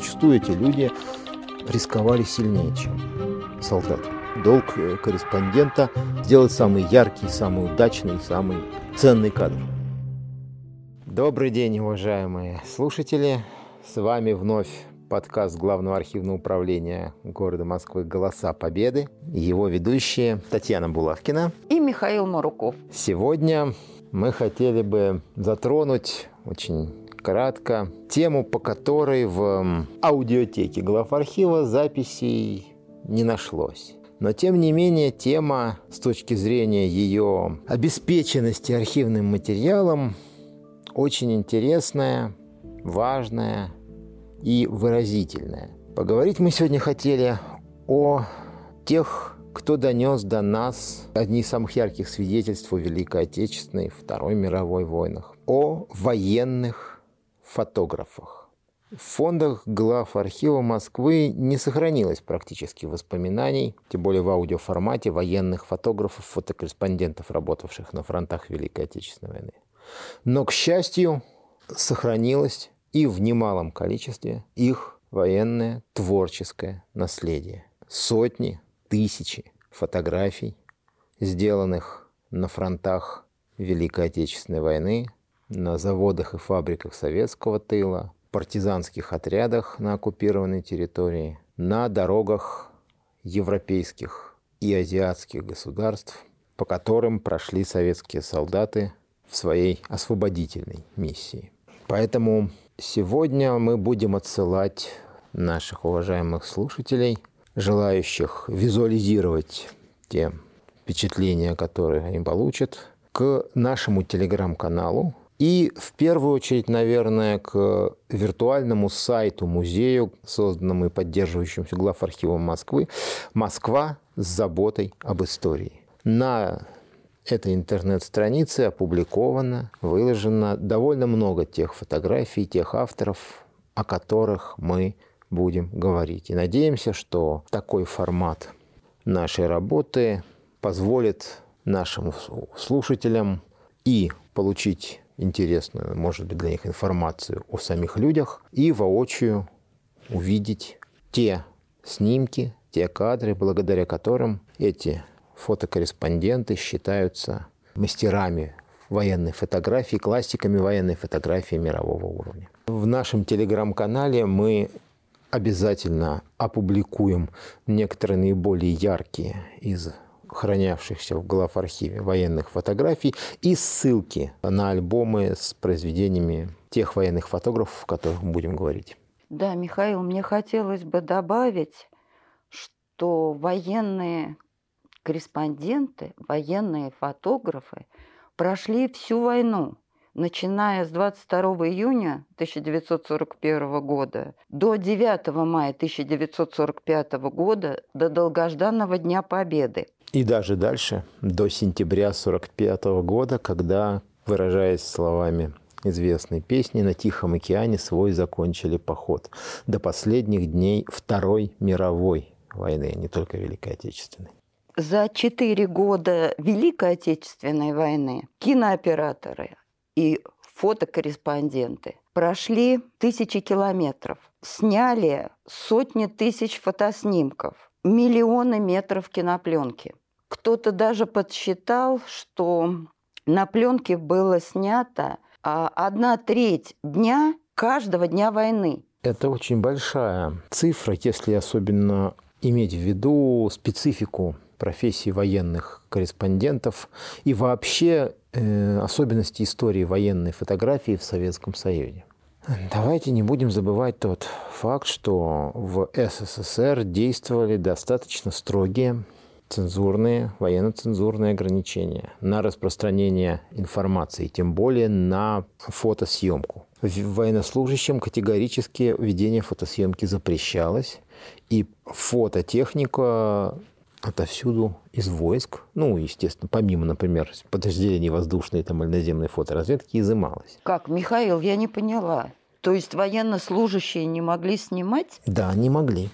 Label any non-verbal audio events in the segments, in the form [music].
зачастую эти люди рисковали сильнее, чем солдат. Долг э, корреспондента – сделать самый яркий, самый удачный, самый ценный кадр. Добрый день, уважаемые слушатели. С вами вновь подкаст Главного архивного управления города Москвы «Голоса Победы». Его ведущие Татьяна Булавкина и Михаил Маруков. Сегодня мы хотели бы затронуть очень кратко тему, по которой в аудиотеке главархива записей не нашлось. Но, тем не менее, тема с точки зрения ее обеспеченности архивным материалом очень интересная, важная и выразительная. Поговорить мы сегодня хотели о тех, кто донес до нас одни из самых ярких свидетельств о Великой Отечественной, Второй мировой войнах, о военных фотографах. В фондах глав архива Москвы не сохранилось практически воспоминаний, тем более в аудиоформате военных фотографов, фотокорреспондентов, работавших на фронтах Великой Отечественной войны. Но, к счастью, сохранилось и в немалом количестве их военное творческое наследие. Сотни, тысячи фотографий, сделанных на фронтах Великой Отечественной войны, на заводах и фабриках советского тыла, партизанских отрядах на оккупированной территории, на дорогах европейских и азиатских государств, по которым прошли советские солдаты в своей освободительной миссии. Поэтому сегодня мы будем отсылать наших уважаемых слушателей, желающих визуализировать те впечатления, которые они получат, к нашему телеграм-каналу и в первую очередь, наверное, к виртуальному сайту, музею, созданному и поддерживающемуся главархивом Москвы «Москва с заботой об истории». На этой интернет-странице опубликовано, выложено довольно много тех фотографий, тех авторов, о которых мы будем говорить. И надеемся, что такой формат нашей работы позволит нашим слушателям и получить интересную, может быть, для них информацию о самих людях и воочию увидеть те снимки, те кадры, благодаря которым эти фотокорреспонденты считаются мастерами военной фотографии, классиками военной фотографии мирового уровня. В нашем телеграм-канале мы обязательно опубликуем некоторые наиболее яркие из хранявшихся в главархиве военных фотографий и ссылки на альбомы с произведениями тех военных фотографов, о которых будем говорить. Да, Михаил, мне хотелось бы добавить, что военные корреспонденты, военные фотографы прошли всю войну начиная с 22 июня 1941 года до 9 мая 1945 года, до долгожданного Дня Победы. И даже дальше, до сентября 1945 года, когда, выражаясь словами известной песни «На Тихом океане свой закончили поход» до последних дней Второй мировой войны, не только Великой Отечественной. За четыре года Великой Отечественной войны кинооператоры, и фотокорреспонденты прошли тысячи километров, сняли сотни тысяч фотоснимков, миллионы метров кинопленки. Кто-то даже подсчитал, что на пленке было снято а, одна треть дня каждого дня войны. Это очень большая цифра, если особенно иметь в виду специфику профессии военных корреспондентов и вообще э, особенности истории военной фотографии в Советском Союзе. Давайте не будем забывать тот факт, что в СССР действовали достаточно строгие цензурные, военно-цензурные ограничения на распространение информации, тем более на фотосъемку. Военнослужащим категорически ведение фотосъемки запрещалось, и фототехника отовсюду из войск, ну, естественно, помимо, например, подразделений воздушной там, или наземной фоторазведки, изымалось. Как, Михаил, я не поняла. То есть военнослужащие не могли снимать? Да, не могли.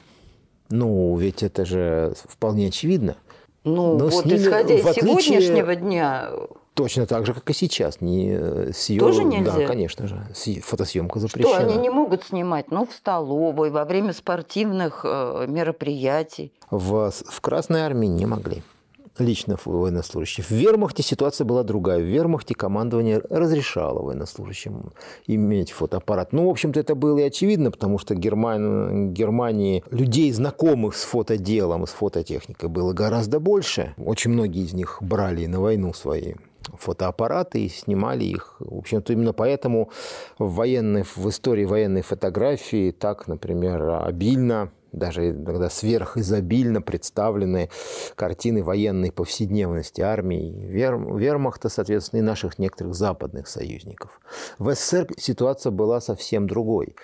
Ну, ведь это же вполне очевидно. Ну, Но вот исходя из сегодняшнего дня, Точно так же, как и сейчас. Не э, съем... Тоже нельзя? Да, конечно же. Фотосъемка запрещена. Что они не могут снимать? Ну, в столовой, во время спортивных э, мероприятий. В, в Красной Армии не могли лично военнослужащих. В вермахте ситуация была другая. В вермахте командование разрешало военнослужащим иметь фотоаппарат. Ну, в общем-то, это было и очевидно, потому что Герман... Германии людей, знакомых с фотоделом, с фототехникой, было гораздо больше. Очень многие из них брали на войну свои фотоаппараты и снимали их. В общем-то, именно поэтому в, военной, в истории военной фотографии так, например, обильно даже иногда сверхизобильно представлены картины военной повседневности армии вер, вермахта, соответственно, и наших некоторых западных союзников. В СССР ситуация была совсем другой.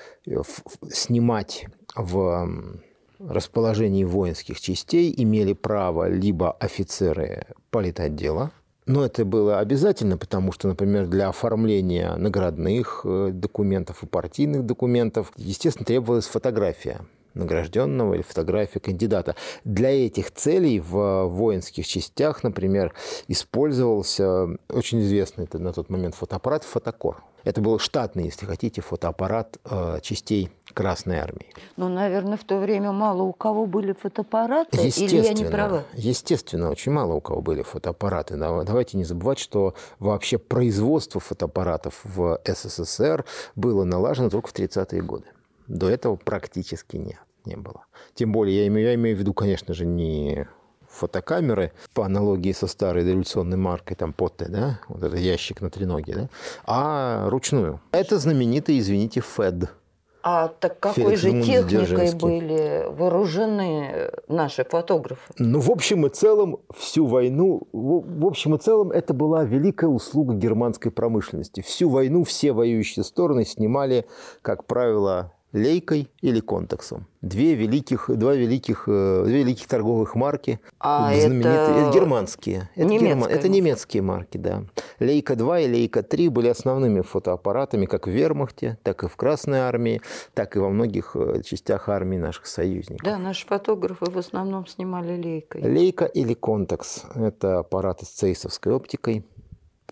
Снимать в расположении воинских частей имели право либо офицеры политотдела, но это было обязательно, потому что, например, для оформления наградных э, документов и партийных документов, естественно, требовалась фотография награжденного или фотография кандидата. Для этих целей в воинских частях, например, использовался очень известный на тот момент фотоаппарат «Фотокор». Это был штатный, если хотите, фотоаппарат э, частей Красной Армии. Ну, наверное, в то время мало у кого были фотоаппараты, или я не права? Естественно, очень мало у кого были фотоаппараты. Давайте не забывать, что вообще производство фотоаппаратов в СССР было налажено только в 30-е годы. До этого практически нет, не было. Тем более, я имею, я имею в виду, конечно же, не фотокамеры по аналогии со старой революционной маркой, там, Потте, да, вот этот ящик на треноге, да, а ручную. Это знаменитый, извините, ФЭД. А так какой Феликс же техникой были вооружены наши фотографы? Ну, в общем и целом, всю войну, в общем и целом, это была великая услуга германской промышленности. Всю войну все воюющие стороны снимали, как правило, лейкой или контексом. Две великих, два великих, э, две великих торговых марки. А знаменитые, это... это германские. Это, герма... это немецкие марки, да. Лейка 2 и Лейка 3 были основными фотоаппаратами как в Вермахте, так и в Красной армии, так и во многих э, частях армии наших союзников. Да, наши фотографы в основном снимали лейкой. Лейка или контекс – это аппараты с цейсовской оптикой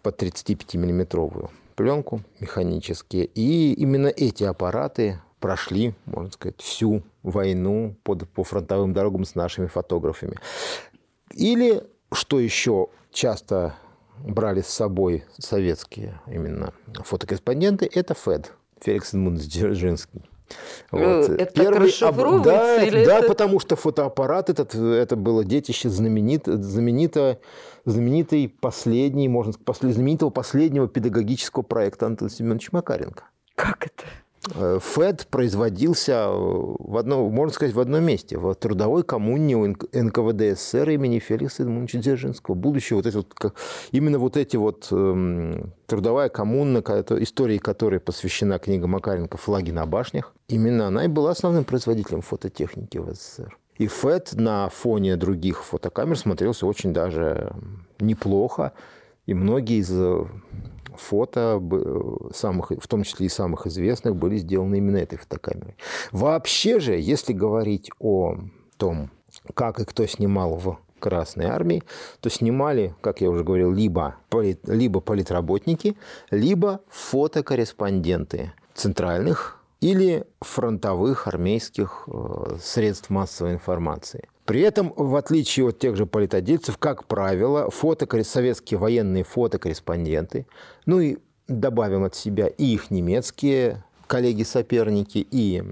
под 35-миллиметровую пленку механические. И именно эти аппараты прошли, можно сказать, всю войну под, по фронтовым дорогам с нашими фотографами. Или, что еще часто брали с собой советские именно фотокорреспонденты, это ФЭД, Феликс Эдмундович Дзержинский. Вот. Ну, это Первый, об... да, или да, это... потому что фотоаппарат этот, это было детище знаменит, знаменито, знаменитый последний, можно сказать, знаменитого последнего педагогического проекта Антона Семеновича Макаренко. Как это? Э, ФЭД производился в одном, можно сказать, в одном месте, в трудовой коммуне НКВД СССР имени Феликса Эдмундовича Дзержинского. Будущее вот эти вот, именно вот эти вот эм, трудовая коммуна, истории которой посвящена книга Макаренко «Флаги на башнях», именно она и была основным производителем фототехники в СССР. И ФЭД на фоне других фотокамер смотрелся очень даже неплохо. И многие из фото, самых, в том числе и самых известных, были сделаны именно этой фотокамерой. Вообще же, если говорить о том, как и кто снимал в Красной Армии, то снимали, как я уже говорил, либо, полит, либо политработники, либо фотокорреспонденты центральных или фронтовых армейских э, средств массовой информации. При этом, в отличие от тех же политодельцев, как правило, фото, советские военные фотокорреспонденты, ну и добавим от себя и их немецкие коллеги-соперники, и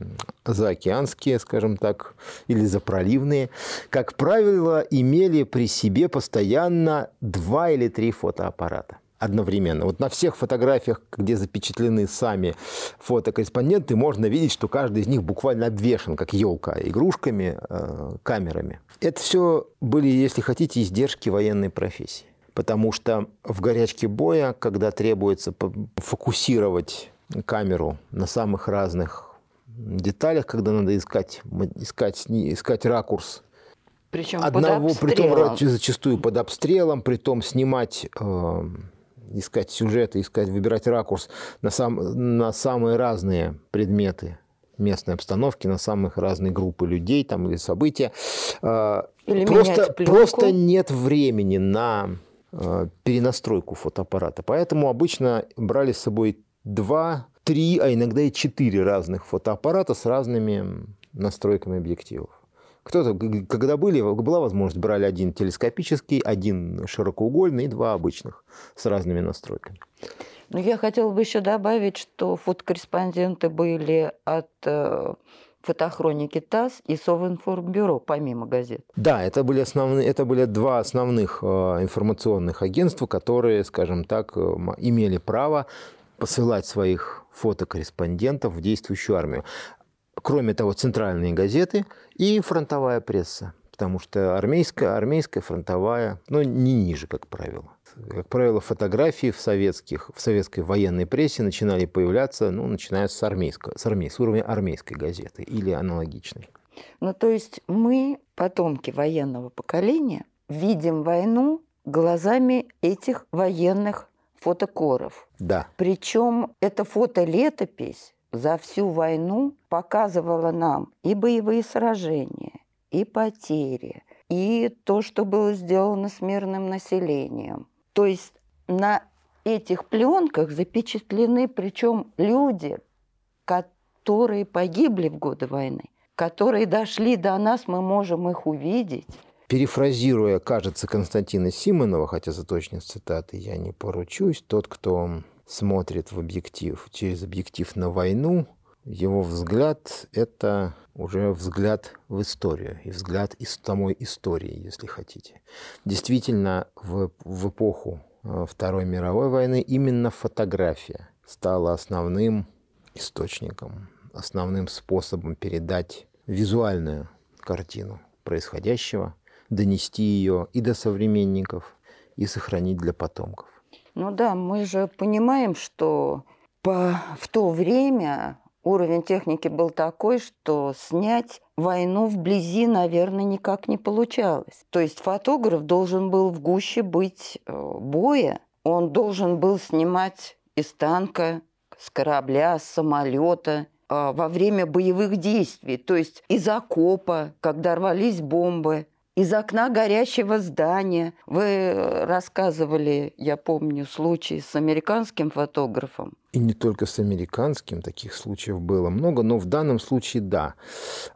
заокеанские, скажем так, или запроливные, как правило, имели при себе постоянно два или три фотоаппарата одновременно. Вот на всех фотографиях, где запечатлены сами фотокорреспонденты, можно видеть, что каждый из них буквально обвешен, как елка, игрушками, э, камерами. Это все были, если хотите, издержки военной профессии. Потому что в горячке боя, когда требуется фокусировать камеру на самых разных деталях, когда надо искать, искать, искать ракурс причем одного, под притом зачастую под обстрелом, притом снимать э, искать сюжеты, искать, выбирать ракурс на, сам, на самые разные предметы местной обстановки, на самых разные группы людей там, или события. А, или просто, просто нет времени на э, перенастройку фотоаппарата. Поэтому обычно брали с собой два, три, а иногда и четыре разных фотоаппарата с разными настройками объективов. Кто-то, когда были, была возможность, брали один телескопический, один широкоугольный и два обычных с разными настройками. Но я хотела бы еще добавить, что фотокорреспонденты были от э, фотохроники ТАСС и Совинформбюро, помимо газет. Да, это были, основные, это были два основных э, информационных агентства, которые, скажем так, э, имели право посылать своих фотокорреспондентов в действующую армию. Кроме того, центральные газеты и фронтовая пресса, потому что армейская, армейская фронтовая, ну, не ниже, как правило. Как правило, фотографии в, советских, в советской военной прессе начинали появляться, ну, начиная с, армейского, с, армей, с уровня армейской газеты или аналогичной. Ну, то есть мы, потомки военного поколения, видим войну глазами этих военных фотокоров. Да. Причем эта фотолетопись за всю войну показывала нам и боевые сражения, и потери, и то, что было сделано с мирным населением. То есть на этих пленках запечатлены, причем люди, которые погибли в годы войны, которые дошли до нас, мы можем их увидеть. Перефразируя, кажется, Константина Симонова, хотя за точность цитаты я не поручусь, тот, кто смотрит в объектив, через объектив на войну, его взгляд – это уже взгляд в историю и взгляд из самой истории, если хотите. Действительно, в, в эпоху э, Второй мировой войны именно фотография стала основным источником, основным способом передать визуальную картину происходящего, донести ее и до современников, и сохранить для потомков. Ну да, мы же понимаем, что по, в то время уровень техники был такой, что снять войну вблизи, наверное, никак не получалось. То есть фотограф должен был в гуще быть э, боя. Он должен был снимать из танка, с корабля, с самолета, э, во время боевых действий, то есть из окопа, когда рвались бомбы из окна горящего здания. Вы рассказывали, я помню, случай с американским фотографом. И не только с американским, таких случаев было много, но в данном случае да.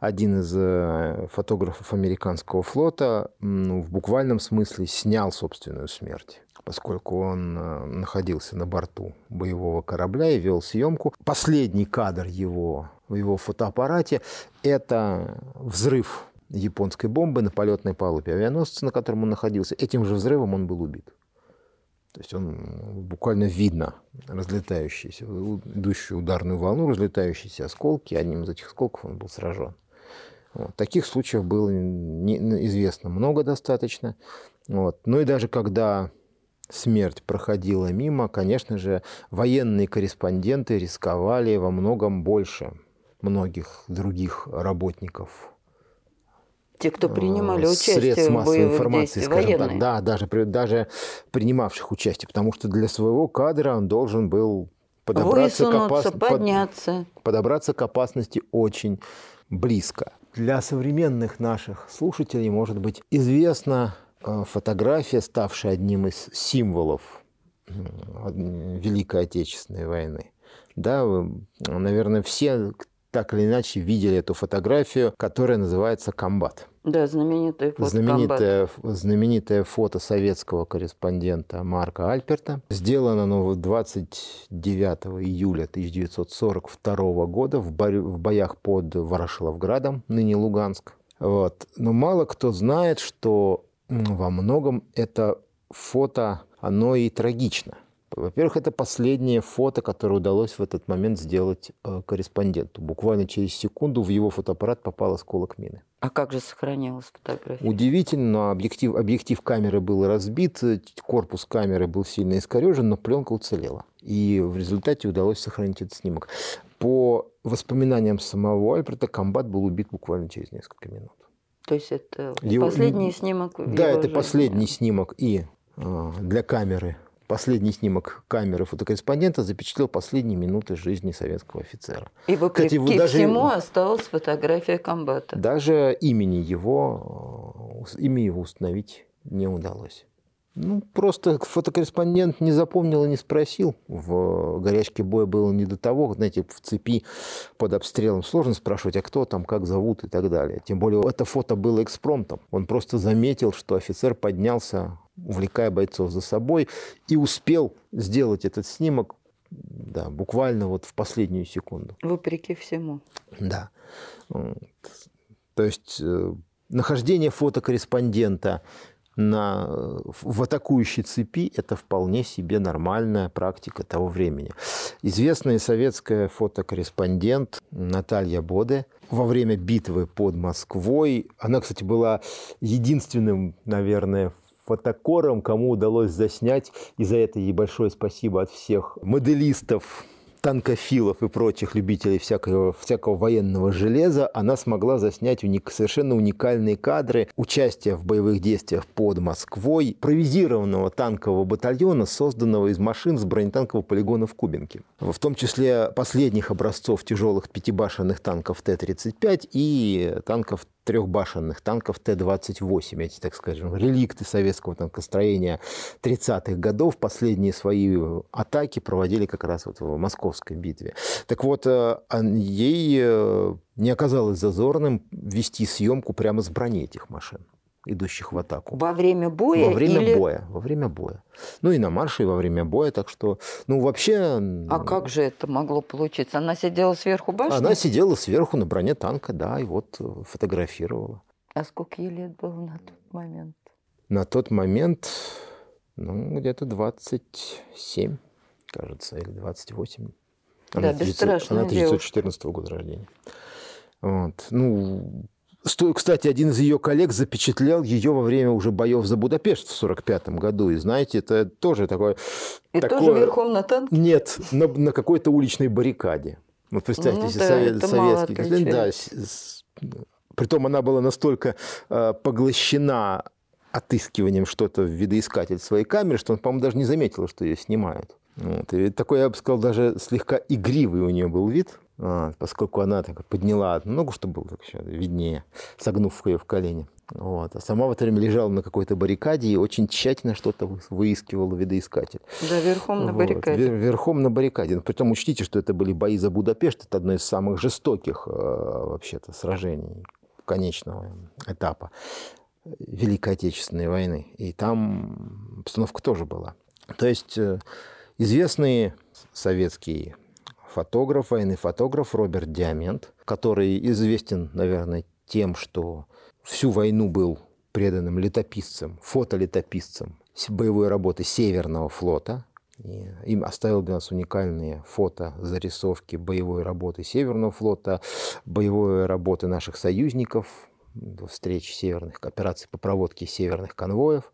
Один из э, фотографов американского флота ну, в буквальном смысле снял собственную смерть поскольку он э, находился на борту боевого корабля и вел съемку. Последний кадр его в его фотоаппарате – это взрыв японской бомбы на полетной палубе авианосца, на котором он находился. Этим же взрывом он был убит. То есть он буквально видно разлетающиеся, идущую ударную волну, разлетающиеся осколки. Одним из этих осколков он был сражен. Вот. Таких случаев было не, известно много достаточно. Вот. Ну и даже когда смерть проходила мимо, конечно же, военные корреспонденты рисковали во многом больше многих других работников те, кто принимали участие средств массовой информации, скажем военные. так, да, даже, даже принимавших участие, потому что для своего кадра он должен был подобраться к, опас... подняться. Под... подобраться к опасности очень близко. Для современных наших слушателей, может быть, известна э, фотография, ставшая одним из символов Великой Отечественной войны. Да, наверное, все так или иначе видели эту фотографию, которая называется «Комбат». Да, знаменитое фото. Знаменитое, знаменитое фото советского корреспондента Марка Альперта. Сделано оно 29 июля 1942 года в, бо в боях под Ворошиловградом, ныне Луганск. Вот. Но мало кто знает, что во многом это фото, оно и трагично. Во-первых, это последнее фото, которое удалось в этот момент сделать э, корреспонденту. Буквально через секунду в его фотоаппарат попал осколок мины. А как же сохранилась фотография? Удивительно, но объектив, объектив камеры был разбит, корпус камеры был сильно искорежен, но пленка уцелела. И в результате удалось сохранить этот снимок. По воспоминаниям самого Альберта, комбат был убит буквально через несколько минут. То есть это его... последний снимок? Да, это жизни. последний снимок и э, для камеры Последний снимок камеры фотокорреспондента запечатлел последние минуты жизни советского офицера. И Кстати, даже, всему осталась фотография комбата. Даже имени его, э, имя его установить не удалось. Ну, просто фотокорреспондент не запомнил и не спросил. В горячке боя было не до того. Знаете, в цепи под обстрелом сложно спрашивать, а кто там, как зовут и так далее. Тем более, это фото было экспромтом. Он просто заметил, что офицер поднялся, увлекая бойцов за собой, и успел сделать этот снимок да, буквально вот в последнюю секунду. Вопреки всему. Да. То есть э, нахождение фотокорреспондента на, в атакующей цепи – это вполне себе нормальная практика того времени. Известная советская фотокорреспондент Наталья Боде во время битвы под Москвой, она, кстати, была единственным, наверное, фотокором, кому удалось заснять, и за это ей большое спасибо от всех моделистов танкофилов и прочих любителей всякого, всякого военного железа, она смогла заснять уник, совершенно уникальные кадры участия в боевых действиях под Москвой провизированного танкового батальона, созданного из машин с бронетанкового полигона в Кубинке. В том числе последних образцов тяжелых пятибашенных танков Т-35 и танков трехбашенных танков Т-28, эти, так скажем, реликты советского танкостроения 30-х годов, последние свои атаки проводили как раз вот в Московской битве. Так вот, э, ей э, не оказалось зазорным вести съемку прямо с брони этих машин идущих в атаку. Во время боя? Во время или... боя. Во время боя. Ну и на марше, и во время боя. Так что, ну вообще... А как же это могло получиться? Она сидела сверху башни? Она сидела сверху на броне танка, да, и вот э, фотографировала. А сколько ей лет было на тот момент? На тот момент, ну, где-то 27, кажется, или 28. Она да, бесстрашная Она 1914 года рождения. Вот. Ну, кстати, один из ее коллег запечатлел ее во время уже боев за Будапешт в 1945 году. И знаете, это тоже такое... И такое... тоже верхом на танке? Нет, на, на какой-то уличной баррикаде. Вот представьте ну, себе да, совет, советский... Да, с, с... Притом она была настолько э, поглощена отыскиванием что-то в видоискатель своей камеры, что он, по-моему, даже не заметил, что ее снимают. Вот. И такой, я бы сказал, даже слегка игривый у нее был вид. А, поскольку она так подняла ногу, чтобы было так еще виднее, согнув ее в колени. Вот. А сама в это время лежала на какой-то баррикаде и очень тщательно что-то выискивала видоискатель. Да, верхом на баррикаде. Вот. Верхом на баррикаде. Но притом учтите, что это были бои за Будапешт. Это одно из самых жестоких э, вообще-то сражений конечного этапа Великой Отечественной войны. И там обстановка тоже была. То есть э, известные советские фотограф, военный фотограф Роберт Диамент, который известен, наверное, тем, что всю войну был преданным летописцем, фотолетописцем боевой работы Северного флота. И им оставил для нас уникальные фото, зарисовки боевой работы Северного флота, боевой работы наших союзников, встреч северных операций по проводке северных конвоев.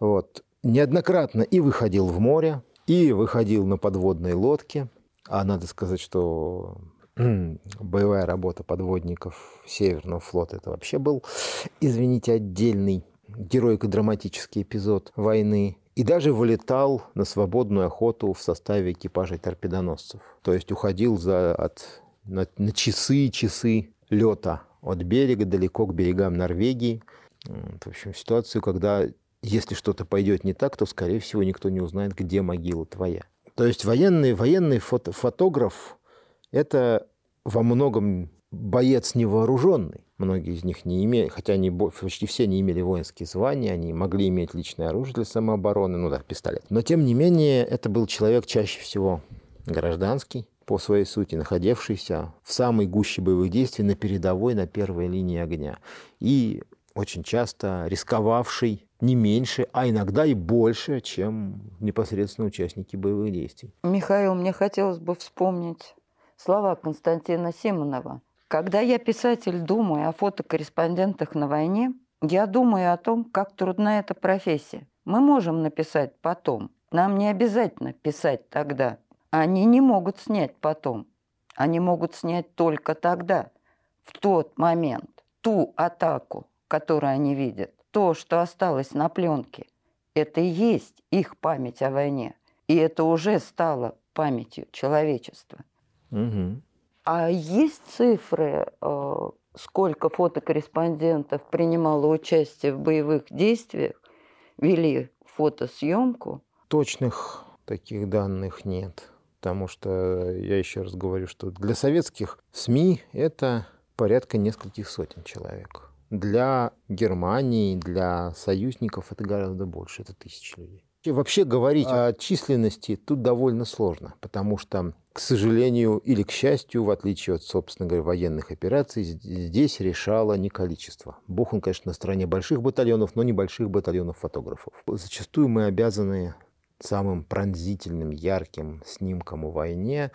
Вот. Неоднократно и выходил в море, и выходил на подводной лодке, а надо сказать, что боевая работа подводников Северного флота это вообще был, извините, отдельный героико-драматический эпизод войны. И даже вылетал на свободную охоту в составе экипажей торпедоносцев. То есть уходил за, от, на, на часы и часы лета от берега далеко к берегам Норвегии. В общем, ситуацию, когда если что-то пойдет не так, то, скорее всего, никто не узнает, где могила твоя. То есть военный, военный фото, фотограф – это во многом боец невооруженный. Многие из них не имели, хотя они почти все не имели воинские звания, они могли иметь личное оружие для самообороны, ну да, пистолет. Но тем не менее, это был человек чаще всего гражданский, по своей сути, находившийся в самой гуще боевых действий на передовой, на первой линии огня. И очень часто рисковавший не меньше, а иногда и больше, чем непосредственно участники боевых действий. Михаил, мне хотелось бы вспомнить слова Константина Симонова. Когда я, писатель, думаю о фотокорреспондентах на войне, я думаю о том, как трудна эта профессия. Мы можем написать потом. Нам не обязательно писать тогда. Они не могут снять потом. Они могут снять только тогда, в тот момент, ту атаку, которую они видят то, что осталось на пленке, это и есть их память о войне. И это уже стало памятью человечества. Угу. А есть цифры, э, сколько фотокорреспондентов принимало участие в боевых действиях, вели фотосъемку? Точных таких данных нет. Потому что, я еще раз говорю, что для советских СМИ это порядка нескольких сотен человек. Для Германии, для союзников это гораздо больше, это тысячи людей. И вообще говорить о численности тут довольно сложно, потому что, к сожалению или к счастью, в отличие от, собственно говоря, военных операций, здесь решало не количество. Бог, он, конечно, на стороне больших батальонов, но небольших батальонов фотографов. Зачастую мы обязаны самым пронзительным, ярким снимком о войне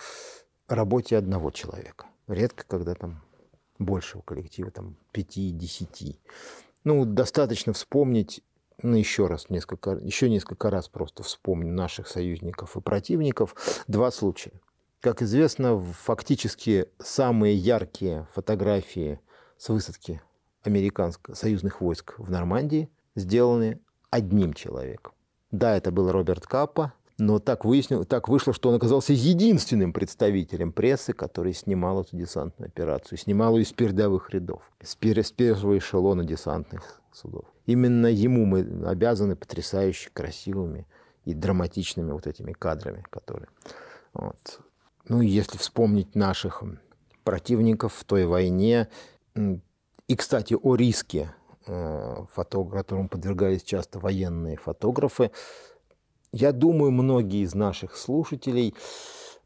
работе одного человека. Редко, когда там большего коллектива, там пяти-десяти. Ну, достаточно вспомнить ну, еще раз, несколько, еще несколько раз просто вспомню наших союзников и противников. Два случая. Как известно, фактически самые яркие фотографии с высадки американских союзных войск в Нормандии сделаны одним человеком. Да, это был Роберт Каппа, но так, выяснил, так вышло, что он оказался единственным представителем прессы, который снимал эту десантную операцию. Снимал ее из передовых рядов, с, пер, с первого эшелона десантных судов. Именно ему мы обязаны потрясающе красивыми и драматичными вот этими кадрами, которые... Вот. Ну, если вспомнить наших противников в той войне, и, кстати, о риске, э, которому подвергались часто военные фотографы, я думаю, многие из наших слушателей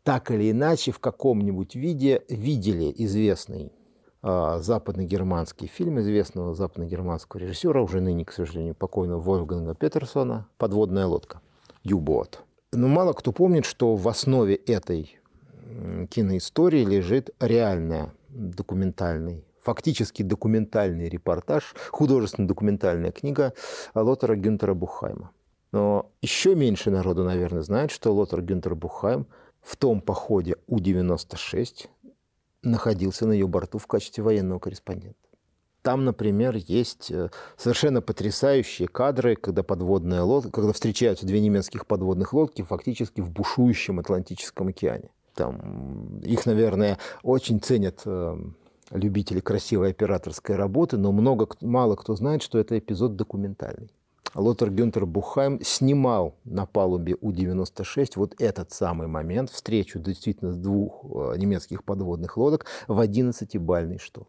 так или иначе в каком-нибудь виде видели известный а, западно-германский фильм известного западно-германского режиссера, уже ныне, к сожалению, покойного Вольфганга Петерсона «Подводная лодка» «Ю-бот». Но мало кто помнит, что в основе этой киноистории лежит реальная документальный, фактически документальный репортаж, художественно-документальная книга Лотера Гюнтера Бухайма. Но еще меньше народу, наверное, знает, что Лотер Гюнтер Бухайм в том походе У-96 находился на ее борту в качестве военного корреспондента. Там, например, есть э, совершенно потрясающие кадры, когда подводная лодка, когда встречаются две немецких подводных лодки фактически в бушующем Атлантическом океане. Там их, наверное, очень ценят э, любители красивой операторской работы, но много, мало кто знает, что это эпизод документальный. Лотер Гюнтер Бухайм снимал на палубе У-96 вот этот самый момент, встречу действительно с двух э, немецких подводных лодок в 11-бальный шторм.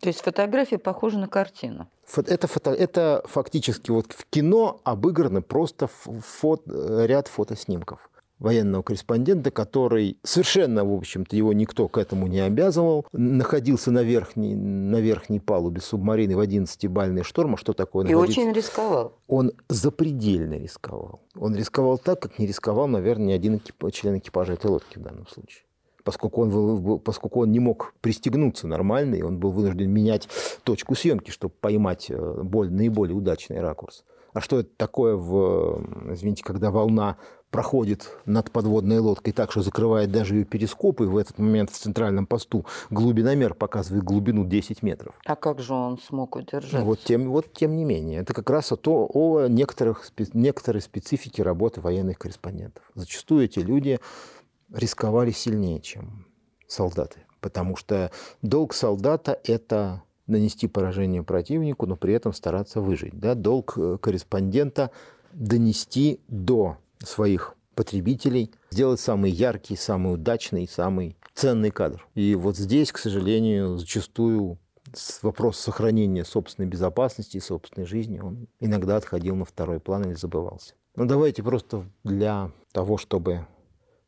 То есть фотография похожа на картину? Это, фото, это фактически вот в кино обыграны просто фото, ряд фотоснимков военного корреспондента, который совершенно, в общем-то, его никто к этому не обязывал, находился на верхней, на верхней палубе субмарины в 11-бальный шторм. А что такое? И очень рисковал. Он запредельно рисковал. Он рисковал так, как не рисковал, наверное, ни один экип... член экипажа этой лодки в данном случае поскольку он, поскольку он не мог пристегнуться нормально, и он был вынужден менять точку съемки, чтобы поймать э, более, наиболее удачный ракурс. А что это такое, в, извините, когда волна проходит над подводной лодкой так, что закрывает даже ее перископ, и в этот момент в центральном посту глубиномер показывает глубину 10 метров. А как же он смог удержать? Вот тем, вот тем не менее. Это как раз о, то, о некоторых, некоторой специфике работы военных корреспондентов. Зачастую эти люди рисковали сильнее, чем солдаты. Потому что долг солдата – это нанести поражение противнику, но при этом стараться выжить. Да? Долг э, корреспондента – донести до своих потребителей, сделать самый яркий, самый удачный, самый ценный кадр. И вот здесь, к сожалению, зачастую вопрос сохранения собственной безопасности и собственной жизни, он иногда отходил на второй план или забывался. Но ну, давайте просто для того, чтобы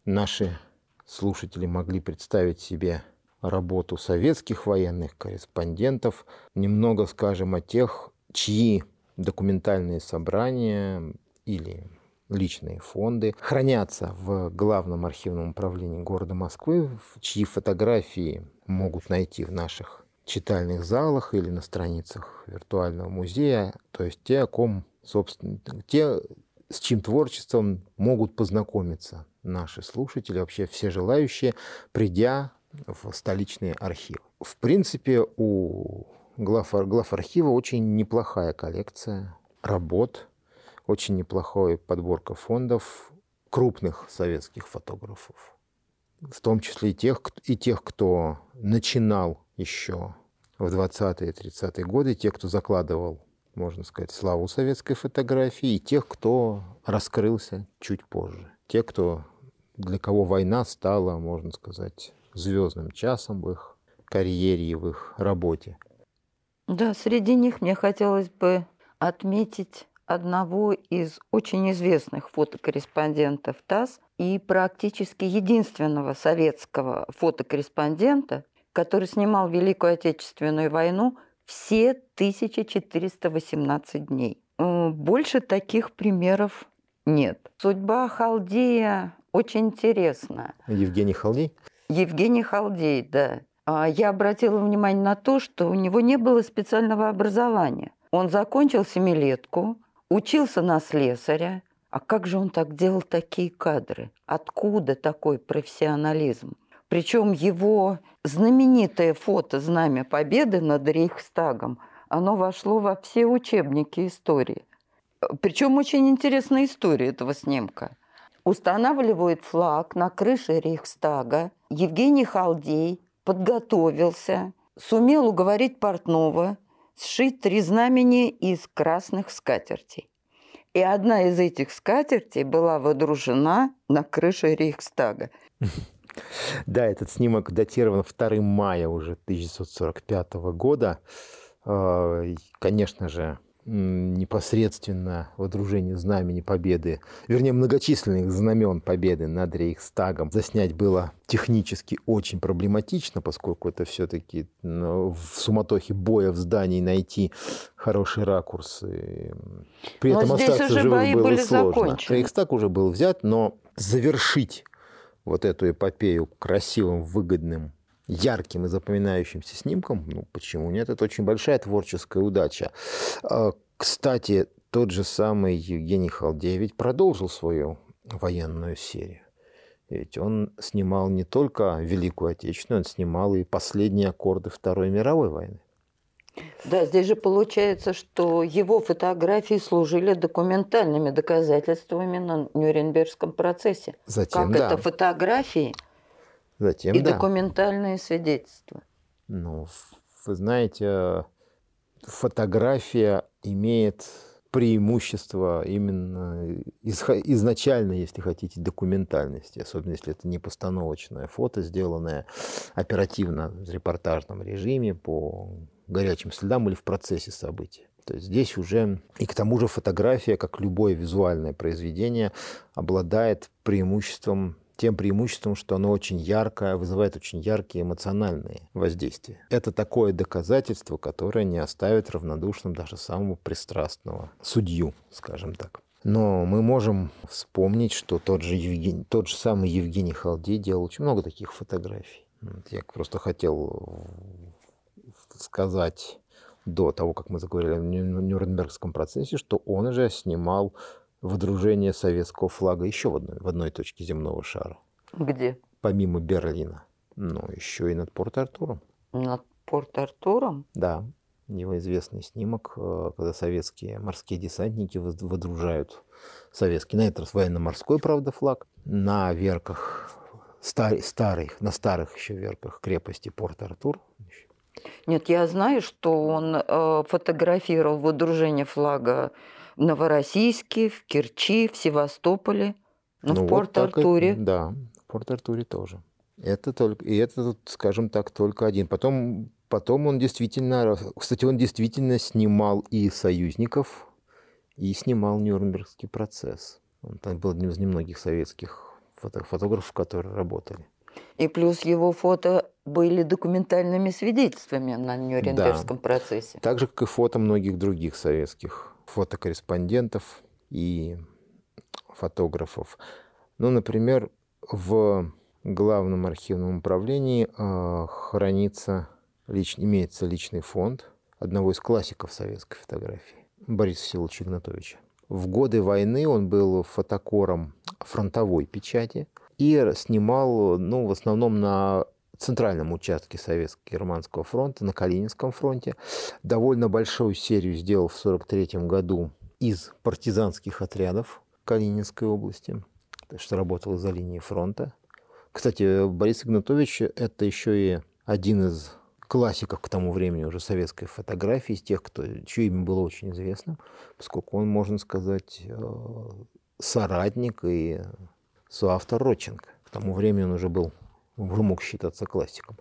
наши слушатели могли представить себе работу советских военных корреспондентов, немного скажем о тех, чьи документальные собрания или личные фонды хранятся в Главном архивном управлении города Москвы, чьи фотографии могут найти в наших читальных залах или на страницах виртуального музея, то есть те, о ком, собственно, те, с чьим творчеством могут познакомиться наши слушатели, вообще все желающие, придя в столичные архивы. В принципе, у глав, глав архива очень неплохая коллекция работ, очень неплохая подборка фондов крупных советских фотографов. В том числе и тех, и тех кто начинал еще в 20-е 30-е годы, те, кто закладывал можно сказать, славу советской фотографии, и тех, кто раскрылся чуть позже. Те, кто, для кого война стала, можно сказать, звездным часом в их карьере и в их работе. Да, среди них мне хотелось бы отметить одного из очень известных фотокорреспондентов ТАСС и практически единственного советского фотокорреспондента, который снимал Великую Отечественную войну все 1418 дней. Больше таких примеров нет. Судьба Халдея очень интересна. Евгений Халдей? Евгений Халдей, да. А я обратила внимание на то, что у него не было специального образования. Он закончил семилетку, учился на слесаря. А как же он так делал такие кадры? Откуда такой профессионализм? Причем его знаменитое фото «Знамя Победы» над Рейхстагом, оно вошло во все учебники истории. Причем очень интересная история этого снимка. Устанавливают флаг на крыше Рейхстага. Евгений Халдей подготовился, сумел уговорить портного сшить три знамени из красных скатертей. И одна из этих скатертей была водружена на крыше Рейхстага. [laughs] Да, этот снимок датирован 2 мая уже 1945 года. А, конечно же, непосредственно водружение знамени Победы, вернее, многочисленных знамен Победы над Рейхстагом заснять было технически очень проблематично, поскольку это все-таки ну, в суматохе боя в здании найти хороший ракурс. При но этом остаться живым было сложно. Закончены. Рейхстаг уже был взят, но завершить вот эту эпопею красивым, выгодным, ярким и запоминающимся снимком, ну почему нет, это очень большая творческая удача. А, кстати, тот же самый Евгений Халдей ведь продолжил свою военную серию. Ведь он снимал не только Великую Отечественную, он снимал и последние аккорды Второй мировой войны. Да, здесь же получается, что его фотографии служили документальными доказательствами на Нюрнбергском процессе. Затем, как да. это фотографии Затем, и да. документальные свидетельства. Ну, вы знаете, фотография имеет преимущество именно изначально, если хотите, документальности, особенно если это не постановочное фото, сделанное оперативно в репортажном режиме по горячим следам или в процессе событий. То есть здесь уже и к тому же фотография, как любое визуальное произведение, обладает преимуществом тем преимуществом, что оно очень яркое, вызывает очень яркие эмоциональные воздействия. Это такое доказательство, которое не оставит равнодушным даже самого пристрастного судью, скажем так. Но мы можем вспомнить, что тот же, Евгений, тот же самый Евгений Халдей делал очень много таких фотографий. Я просто хотел сказать до того, как мы заговорили о Нюрнбергском процессе, что он же снимал выдружение советского флага еще в одной, в одной точке земного шара. Где? Помимо Берлина. Ну, еще и над Порт-Артуром. Над Порт-Артуром? Да. Его известный снимок, э, когда советские морские десантники выдружают советский, на этот раз военно-морской, правда, флаг, на верках стар, старых, на старых еще верках крепости Порт-Артур. Нет, я знаю, что он э, фотографировал выдружение флага в Новороссийске, в Керчи, в Севастополе, ну, ну в Порт-Артуре. Да, в Порт-Артуре тоже. Это только, и это, скажем так, только один. Потом, потом он действительно, кстати, он действительно снимал и союзников, и снимал Нюрнбергский процесс. Он там был одним из немногих советских фото фотографов, которые работали. И плюс его фото были документальными свидетельствами на Нюрнбергском да. процессе. Так же, как и фото многих других советских фотокорреспондентов и фотографов. Ну, например, в Главном архивном управлении э, хранится, лич, имеется личный фонд одного из классиков советской фотографии, Бориса Всеволодовича Игнатовича. В годы войны он был фотокором фронтовой печати и снимал, ну, в основном на центральном участке Советско-Германского фронта, на Калининском фронте. Довольно большую серию сделал в 1943 году из партизанских отрядов Калининской области, что работал из-за линии фронта. Кстати, Борис Игнатович – это еще и один из классиков к тому времени уже советской фотографии, из тех, кто, чье имя было очень известным, поскольку он, можно сказать, э, соратник и соавтор Родченко. К тому времени он уже был, уже мог считаться классиком.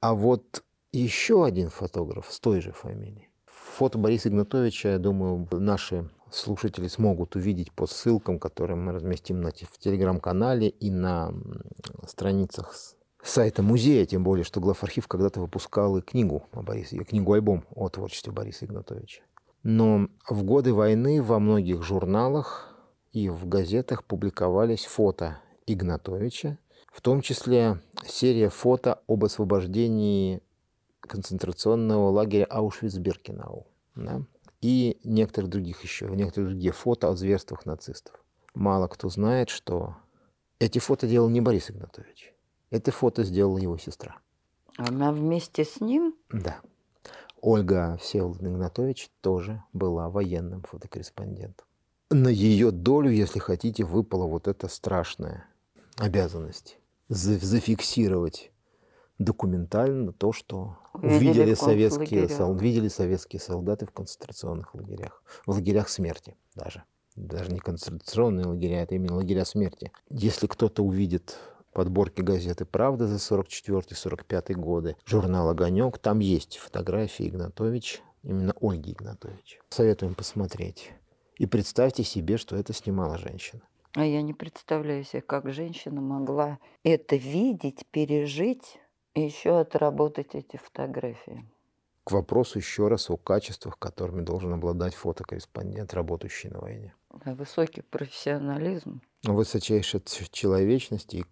А вот еще один фотограф с той же фамилией. Фото Бориса Игнатовича, я думаю, наши слушатели смогут увидеть по ссылкам, которые мы разместим в телеграм-канале и на страницах сайта музея, тем более, что Главархив когда-то выпускал и книгу о Борисе, книгу-альбом о творчестве Бориса Игнатовича. Но в годы войны во многих журналах и в газетах публиковались фото Игнатовича, в том числе серия фото об освобождении концентрационного лагеря Аушвиц-Биркенау. Да? И некоторых других еще, некоторые другие фото о зверствах нацистов. Мало кто знает, что эти фото делал не Борис Игнатович. Это фото сделала его сестра. Она вместе с ним? Да. Ольга Всеволодовна Игнатович тоже была военным фотокорреспондентом. На ее долю, если хотите, выпала вот эта страшная обязанность зафиксировать документально то, что увидели советские, сол, видели советские солдаты в концентрационных лагерях, в лагерях смерти даже. Даже не концентрационные лагеря, это именно лагеря смерти. Если кто-то увидит подборки газеты «Правда» за 44-45 годы, журнал «Огонек», там есть фотографии Игнатович, именно Ольги Игнатович. Советуем посмотреть. И представьте себе, что это снимала женщина. А я не представляю себе, как женщина могла это видеть, пережить и еще отработать эти фотографии. К вопросу еще раз о качествах, которыми должен обладать фотокорреспондент, работающий на войне. Высокий профессионализм. Высочайшая человечность и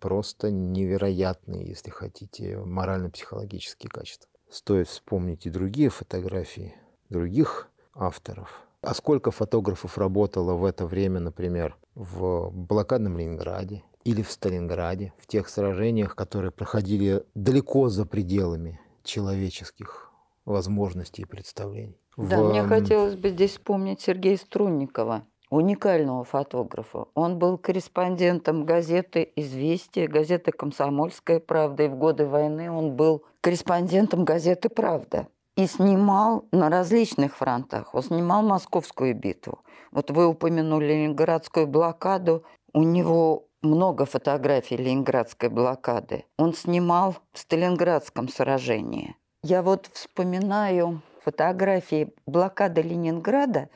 просто невероятные, если хотите, морально-психологические качества. Стоит вспомнить и другие фотографии других авторов. А сколько фотографов работало в это время, например, в блокадном Ленинграде, или в Сталинграде, в тех сражениях, которые проходили далеко за пределами человеческих возможностей и представлений. Да, в... мне хотелось бы здесь вспомнить Сергея Струнникова, уникального фотографа. Он был корреспондентом газеты «Известия», газеты «Комсомольская правда», и в годы войны он был корреспондентом газеты «Правда» и снимал на различных фронтах. Он снимал Московскую битву. Вот вы упомянули Ленинградскую блокаду. У него много фотографий Ленинградской блокады. Он снимал в Сталинградском сражении. Я вот вспоминаю фотографии блокады Ленинграда,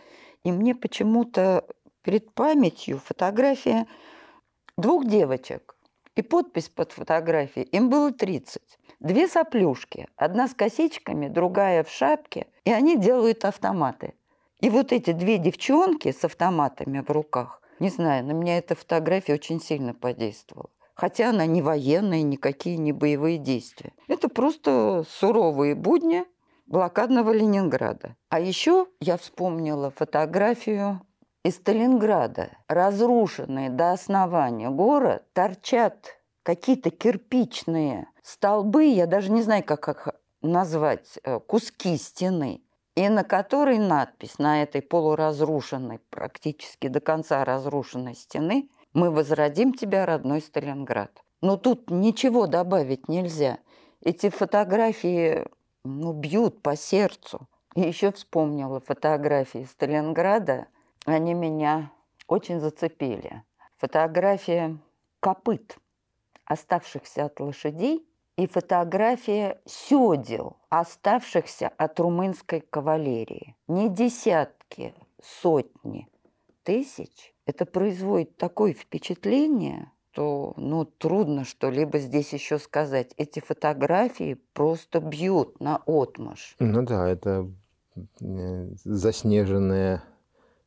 и мне почему-то перед памятью фотография двух девочек. И подпись под фотографией. Им было 30. Две соплюшки. Одна с косичками, другая в шапке. И они делают автоматы. И вот эти две девчонки с автоматами в руках, не знаю, на меня эта фотография очень сильно подействовала. Хотя она не военная, никакие не боевые действия. Это просто суровые будни блокадного Ленинграда. А еще я вспомнила фотографию из Сталинграда. Разрушенный до основания город, торчат какие-то кирпичные столбы, я даже не знаю, как их назвать, э, куски стены и на которой надпись на этой полуразрушенной, практически до конца разрушенной стены «Мы возродим тебя, родной Сталинград». Но тут ничего добавить нельзя. Эти фотографии ну, бьют по сердцу. И еще вспомнила фотографии Сталинграда. Они меня очень зацепили. Фотография копыт, оставшихся от лошадей – и фотография сёдел, оставшихся от румынской кавалерии. Не десятки, сотни тысяч. Это производит такое впечатление, что ну, трудно что-либо здесь еще сказать. Эти фотографии просто бьют на отмаш. Ну да, это э, заснеженная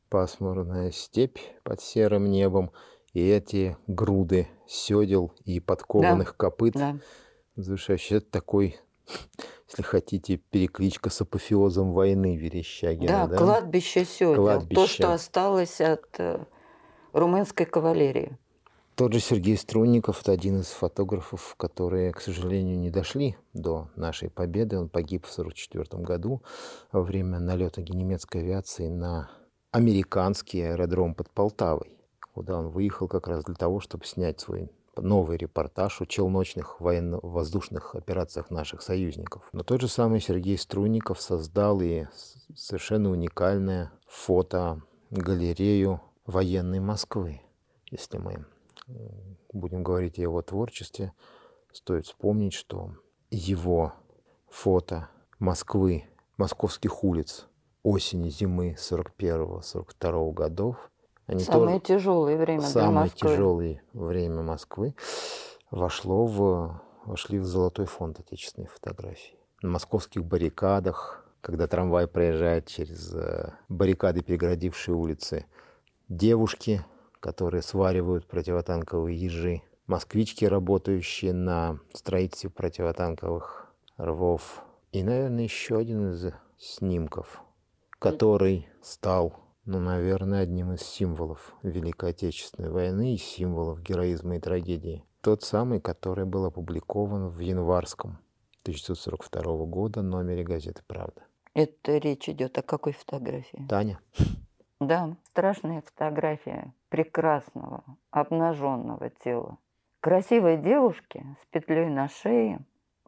пасмурная степь под серым небом, и эти груды седел и подкованных да, копыт. Да Завершающий это такой, если хотите, перекличка с апофеозом войны Верещагина. Да, да? кладбище Сёдел. Кладбище. То, что осталось от э, румынской кавалерии. Тот же Сергей Струнников – это один из фотографов, которые, к сожалению, не дошли до нашей победы. Он погиб в 1944 году во время налета немецкой авиации на американский аэродром под Полтавой, куда он выехал как раз для того, чтобы снять свой новый репортаж о челночных военно-воздушных операциях наших союзников. Но тот же самый Сергей Струйников создал и совершенно уникальное фото-галерею военной Москвы. Если мы будем говорить о его творчестве, стоит вспомнить, что его фото Москвы, московских улиц осени, зимы 41-42 годов. Они самое тоже, тяжелое время самое для Москвы. тяжелое время Москвы вошло в, вошли в золотой фонд отечественной фотографии. На московских баррикадах, когда трамвай проезжает через э, баррикады, перегородившие улицы, девушки, которые сваривают противотанковые ежи, москвички, работающие на строительстве противотанковых рвов. И, наверное, еще один из снимков, который стал, ну, наверное, одним из символов Великой Отечественной войны и символов героизма и трагедии. Тот самый, который был опубликован в январском 1942 года номере газеты «Правда». Это речь идет о какой фотографии? Таня. Да, страшная фотография прекрасного обнаженного тела. Красивой девушки с петлей на шее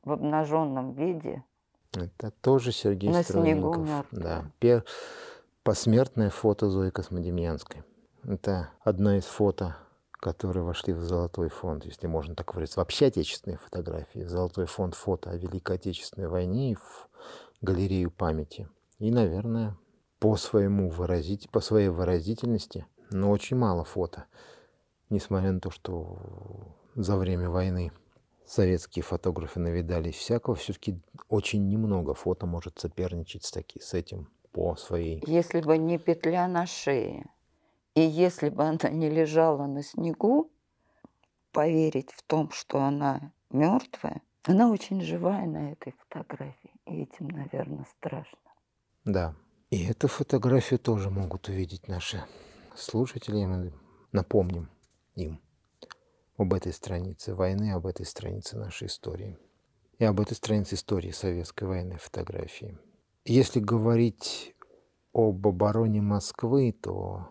в обнаженном виде. Это тоже Сергей на Стройников. снегу мертвый. Да. Пер... Посмертное фото Зои Космодемьянской. Это одно из фото, которые вошли в Золотой фонд, если можно так говорить, вообще отечественные фотографии, Золотой фонд фото о Великой Отечественной войне и в галерею памяти. И, наверное, по своему выразить, по своей выразительности, но очень мало фото, несмотря на то, что за время войны советские фотографы навидались всякого, все-таки очень немного фото может соперничать с, таки, с этим по своей... Если бы не петля на шее, и если бы она не лежала на снегу, поверить в том, что она мертвая, она очень живая на этой фотографии. И этим, наверное, страшно. Да, и эту фотографию тоже могут увидеть наши слушатели. Мы напомним им об этой странице войны, об этой странице нашей истории. И об этой странице истории советской военной фотографии. Если говорить об обороне Москвы, то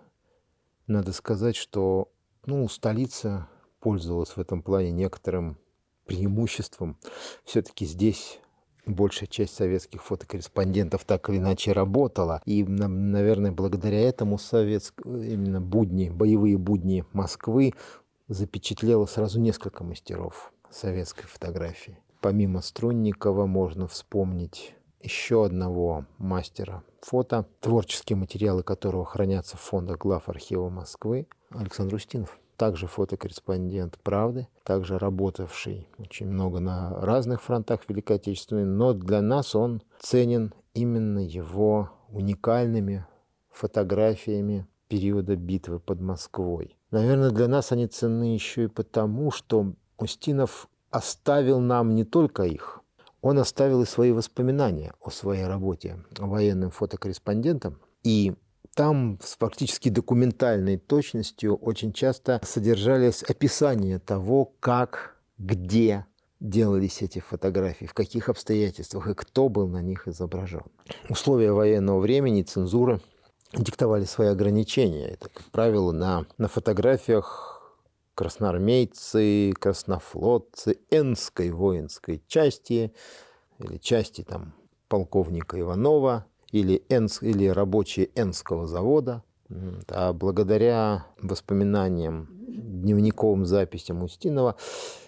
надо сказать, что ну, столица пользовалась в этом плане некоторым преимуществом. Все-таки здесь большая часть советских фотокорреспондентов так или иначе работала. И, наверное, благодаря этому советск... именно будни, боевые будни Москвы запечатлело сразу несколько мастеров советской фотографии. Помимо Струнникова можно вспомнить еще одного мастера фото, творческие материалы которого хранятся в фондах глав архива Москвы, Александр Устинов также фотокорреспондент «Правды», также работавший очень много на разных фронтах Великой Отечественной, но для нас он ценен именно его уникальными фотографиями периода битвы под Москвой. Наверное, для нас они ценны еще и потому, что Устинов оставил нам не только их, он оставил и свои воспоминания о своей работе военным фотокорреспондентом. И там с фактически документальной точностью очень часто содержались описания того, как, где делались эти фотографии, в каких обстоятельствах и кто был на них изображен. Условия военного времени, цензуры диктовали свои ограничения. Это, как правило, на, на фотографиях красноармейцы, краснофлотцы Энской воинской части или части там полковника Иванова, или, Энс, или рабочие Энского завода. А благодаря воспоминаниям, дневниковым записям Устинова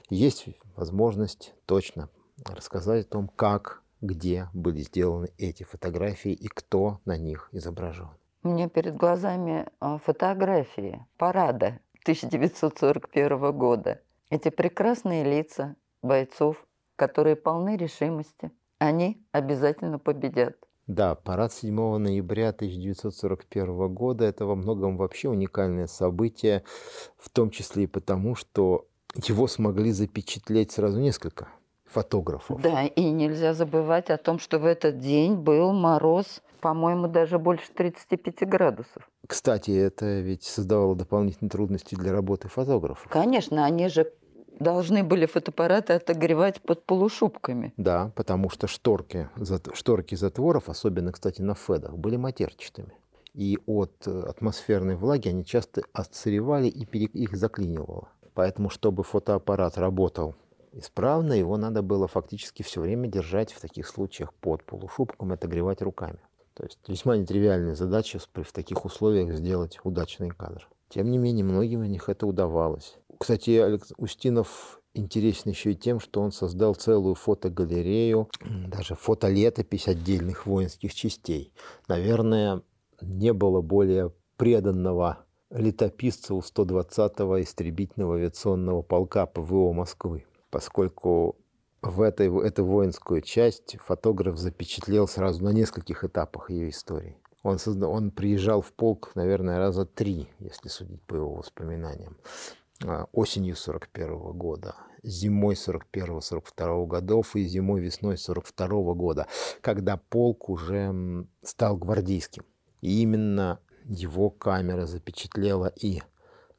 есть возможность точно рассказать о том, как, где были сделаны эти фотографии и кто на них изображен. У меня перед глазами а, фотографии парада 1941 года. Эти прекрасные лица бойцов, которые полны решимости. Они обязательно победят. Да, парад 7 ноября 1941 года – это во многом вообще уникальное событие, в том числе и потому, что его смогли запечатлеть сразу несколько фотографов. Да, и нельзя забывать о том, что в этот день был мороз, по-моему, даже больше 35 градусов. Кстати, это ведь создавало дополнительные трудности для работы фотографов. Конечно, они же должны были фотоаппараты отогревать под полушубками. Да, потому что шторки, шторки затворов, особенно, кстати, на федах, были матерчатыми. И от э, атмосферной влаги они часто отсыревали и их заклинивало. Поэтому, чтобы фотоаппарат работал исправно, его надо было фактически все время держать в таких случаях под полушубком и отогревать руками. То есть весьма нетривиальная задача в таких условиях сделать удачный кадр. Тем не менее, многим из них это удавалось. Кстати, Алекс Устинов интересен еще и тем, что он создал целую фотогалерею, даже фотолетопись отдельных воинских частей. Наверное, не было более преданного летописца у 120-го истребительного авиационного полка ПВО Москвы, поскольку в этой, эту воинскую часть фотограф запечатлел сразу на нескольких этапах ее истории. Он, создал, он приезжал в полк, наверное, раза три, если судить по его воспоминаниям. А, осенью 41 года, зимой 41-42 годов и зимой-весной 42 года, когда полк уже стал гвардейским. И именно его камера запечатлела и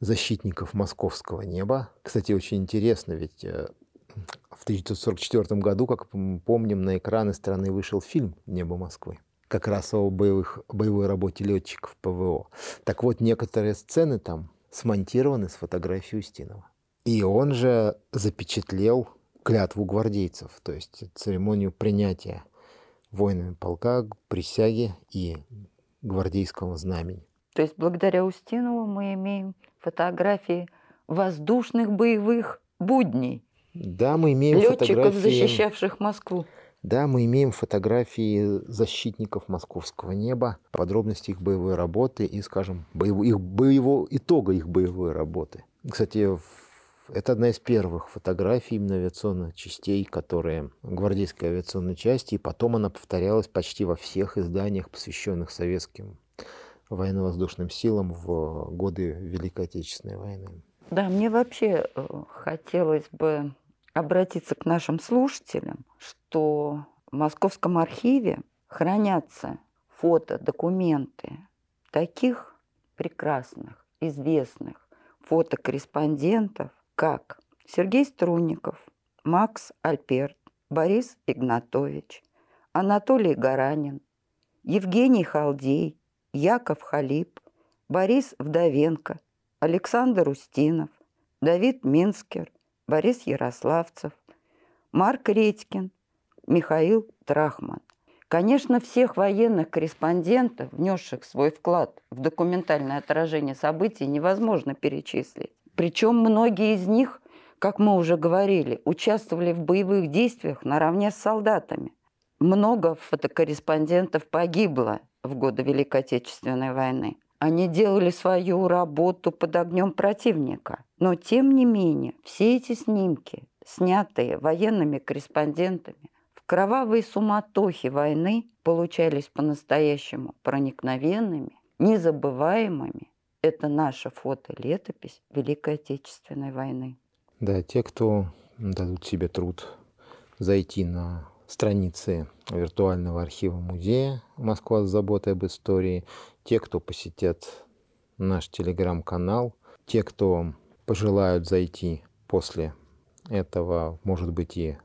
защитников московского неба. Кстати, очень интересно, ведь э, в 1944 году, как мы помним, на экраны страны вышел фильм «Небо Москвы» как раз о боевых, боевой работе летчиков ПВО. Так вот, некоторые сцены там смонтированы с фотографией Устинова. И он же запечатлел клятву гвардейцев, то есть церемонию принятия воинами полка, присяги и гвардейского знамени. То есть благодаря Устинову мы имеем фотографии воздушных боевых будней. Да, мы имеем Летчиков, фотографии... защищавших Москву. Да, мы имеем фотографии защитников московского неба, подробности их боевой работы и, скажем, боево, их боевого, итога их боевой работы. Кстати, это одна из первых фотографий именно авиационных частей, которые гвардейской авиационной части, и потом она повторялась почти во всех изданиях, посвященных советским военно-воздушным силам в годы Великой Отечественной войны. Да, мне вообще э, хотелось бы обратиться к нашим слушателям, что в Московском архиве хранятся фото, документы таких прекрасных, известных фотокорреспондентов, как Сергей Струнников, Макс Альперт, Борис Игнатович, Анатолий Гаранин, Евгений Халдей, Яков Халип, Борис Вдовенко, Александр Устинов, Давид Минскер – Борис Ярославцев, Марк Редькин, Михаил Трахман. Конечно, всех военных корреспондентов, внесших свой вклад в документальное отражение событий, невозможно перечислить. Причем многие из них, как мы уже говорили, участвовали в боевых действиях наравне с солдатами. Много фотокорреспондентов погибло в годы Великой Отечественной войны. Они делали свою работу под огнем противника. Но, тем не менее, все эти снимки, снятые военными корреспондентами, в кровавой суматохе войны получались по-настоящему проникновенными, незабываемыми. Это наша фото-летопись Великой Отечественной войны. Да, те, кто дадут себе труд зайти на страницы виртуального архива музея «Москва с заботой об истории», те, кто посетят наш телеграм-канал, те, кто пожелают зайти после этого, может быть, и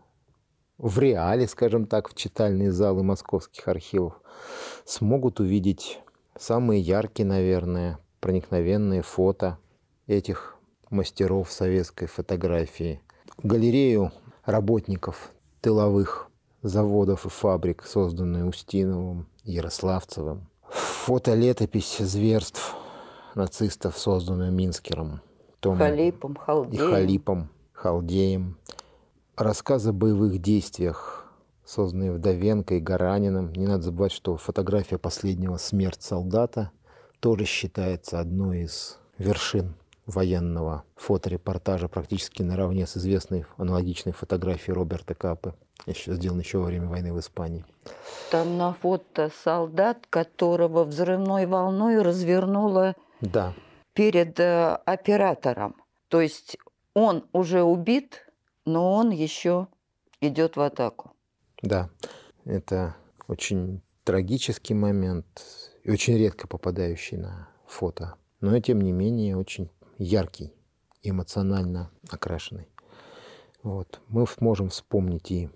в реале, скажем так, в читальные залы московских архивов, смогут увидеть самые яркие, наверное, проникновенные фото этих мастеров советской фотографии. Галерею работников тыловых заводов и фабрик, созданные Устиновым, Ярославцевым. Фотолетопись зверств нацистов, созданную Минскером. Том Халипом, Халдеем. И Халипом, Халдеем. Рассказы о боевых действиях, созданные Вдовенко и Гараниным. Не надо забывать, что фотография последнего «Смерть солдата» тоже считается одной из вершин военного фоторепортажа практически наравне с известной аналогичной фотографией Роберта Капы, еще, сделан еще во время войны в Испании. Там на фото солдат, которого взрывной волной развернуло да. перед э, оператором. То есть он уже убит, но он еще идет в атаку. Да, это очень трагический момент и очень редко попадающий на фото. Но тем не менее очень яркий, эмоционально окрашенный. Вот. Мы можем вспомнить и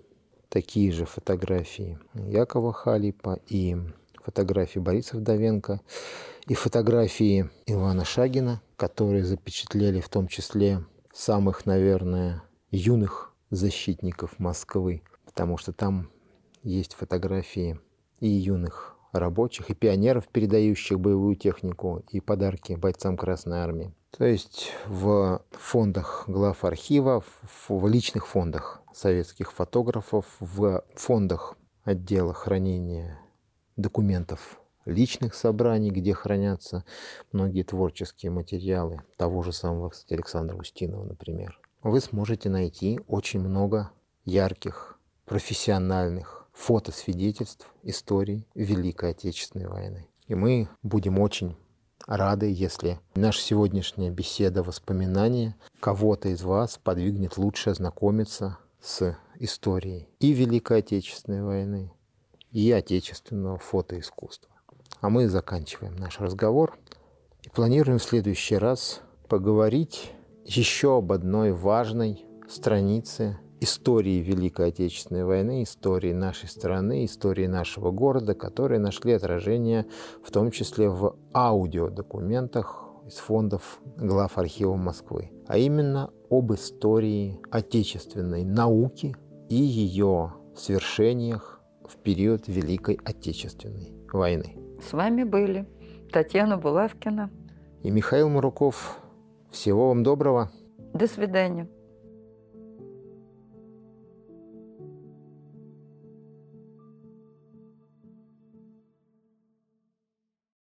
такие же фотографии Якова Халипа, и фотографии Бориса Вдовенко, и фотографии Ивана Шагина, которые запечатлели в том числе самых, наверное, юных защитников Москвы, потому что там есть фотографии и юных рабочих, и пионеров, передающих боевую технику и подарки бойцам Красной Армии. То есть в фондах глав архива, в личных фондах советских фотографов, в фондах отдела хранения документов личных собраний, где хранятся многие творческие материалы того же самого, кстати, Александра Устинова, например. Вы сможете найти очень много ярких, профессиональных фотосвидетельств истории Великой Отечественной войны. И мы будем очень рады, если наша сегодняшняя беседа, воспоминания кого-то из вас подвигнет лучше ознакомиться с историей и Великой Отечественной войны, и отечественного фотоискусства. А мы заканчиваем наш разговор и планируем в следующий раз поговорить еще об одной важной странице истории Великой Отечественной войны, истории нашей страны, истории нашего города, которые нашли отражение в том числе в аудиодокументах из фондов глав архива Москвы, а именно об истории отечественной науки и ее свершениях в период Великой Отечественной войны. С вами были Татьяна Булавкина и Михаил Муруков. Всего вам доброго. До свидания.